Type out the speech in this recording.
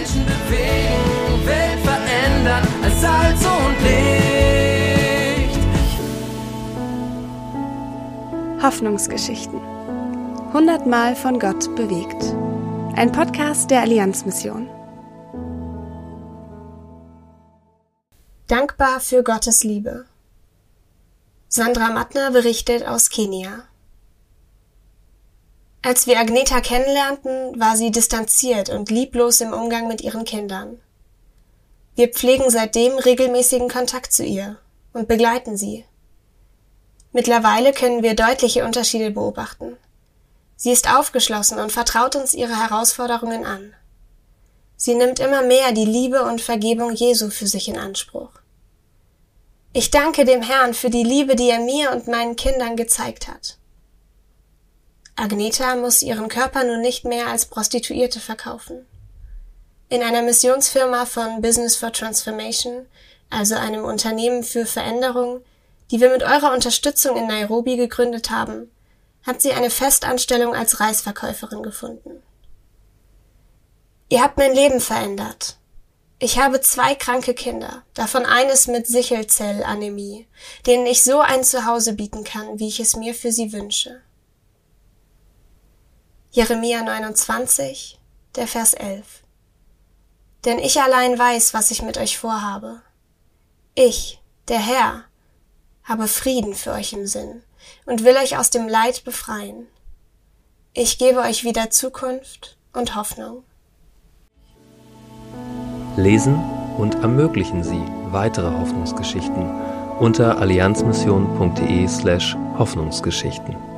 Menschen bewegen, Welt verändern als Salz und Licht. Hoffnungsgeschichten. Hundertmal von Gott bewegt. Ein Podcast der Allianzmission. Dankbar für Gottes Liebe. Sandra Mattner berichtet aus Kenia. Als wir Agneta kennenlernten, war sie distanziert und lieblos im Umgang mit ihren Kindern. Wir pflegen seitdem regelmäßigen Kontakt zu ihr und begleiten sie. Mittlerweile können wir deutliche Unterschiede beobachten. Sie ist aufgeschlossen und vertraut uns ihre Herausforderungen an. Sie nimmt immer mehr die Liebe und Vergebung Jesu für sich in Anspruch. Ich danke dem Herrn für die Liebe, die er mir und meinen Kindern gezeigt hat. Agneta muss ihren Körper nun nicht mehr als Prostituierte verkaufen. In einer Missionsfirma von Business for Transformation, also einem Unternehmen für Veränderung, die wir mit eurer Unterstützung in Nairobi gegründet haben, hat sie eine Festanstellung als Reisverkäuferin gefunden. Ihr habt mein Leben verändert. Ich habe zwei kranke Kinder, davon eines mit Sichelzellanämie, denen ich so ein Zuhause bieten kann, wie ich es mir für sie wünsche. Jeremia 29, der Vers 11. Denn ich allein weiß, was ich mit euch vorhabe. Ich, der Herr, habe Frieden für euch im Sinn und will euch aus dem Leid befreien. Ich gebe euch wieder Zukunft und Hoffnung. Lesen und ermöglichen Sie weitere Hoffnungsgeschichten unter allianzmission.de slash Hoffnungsgeschichten.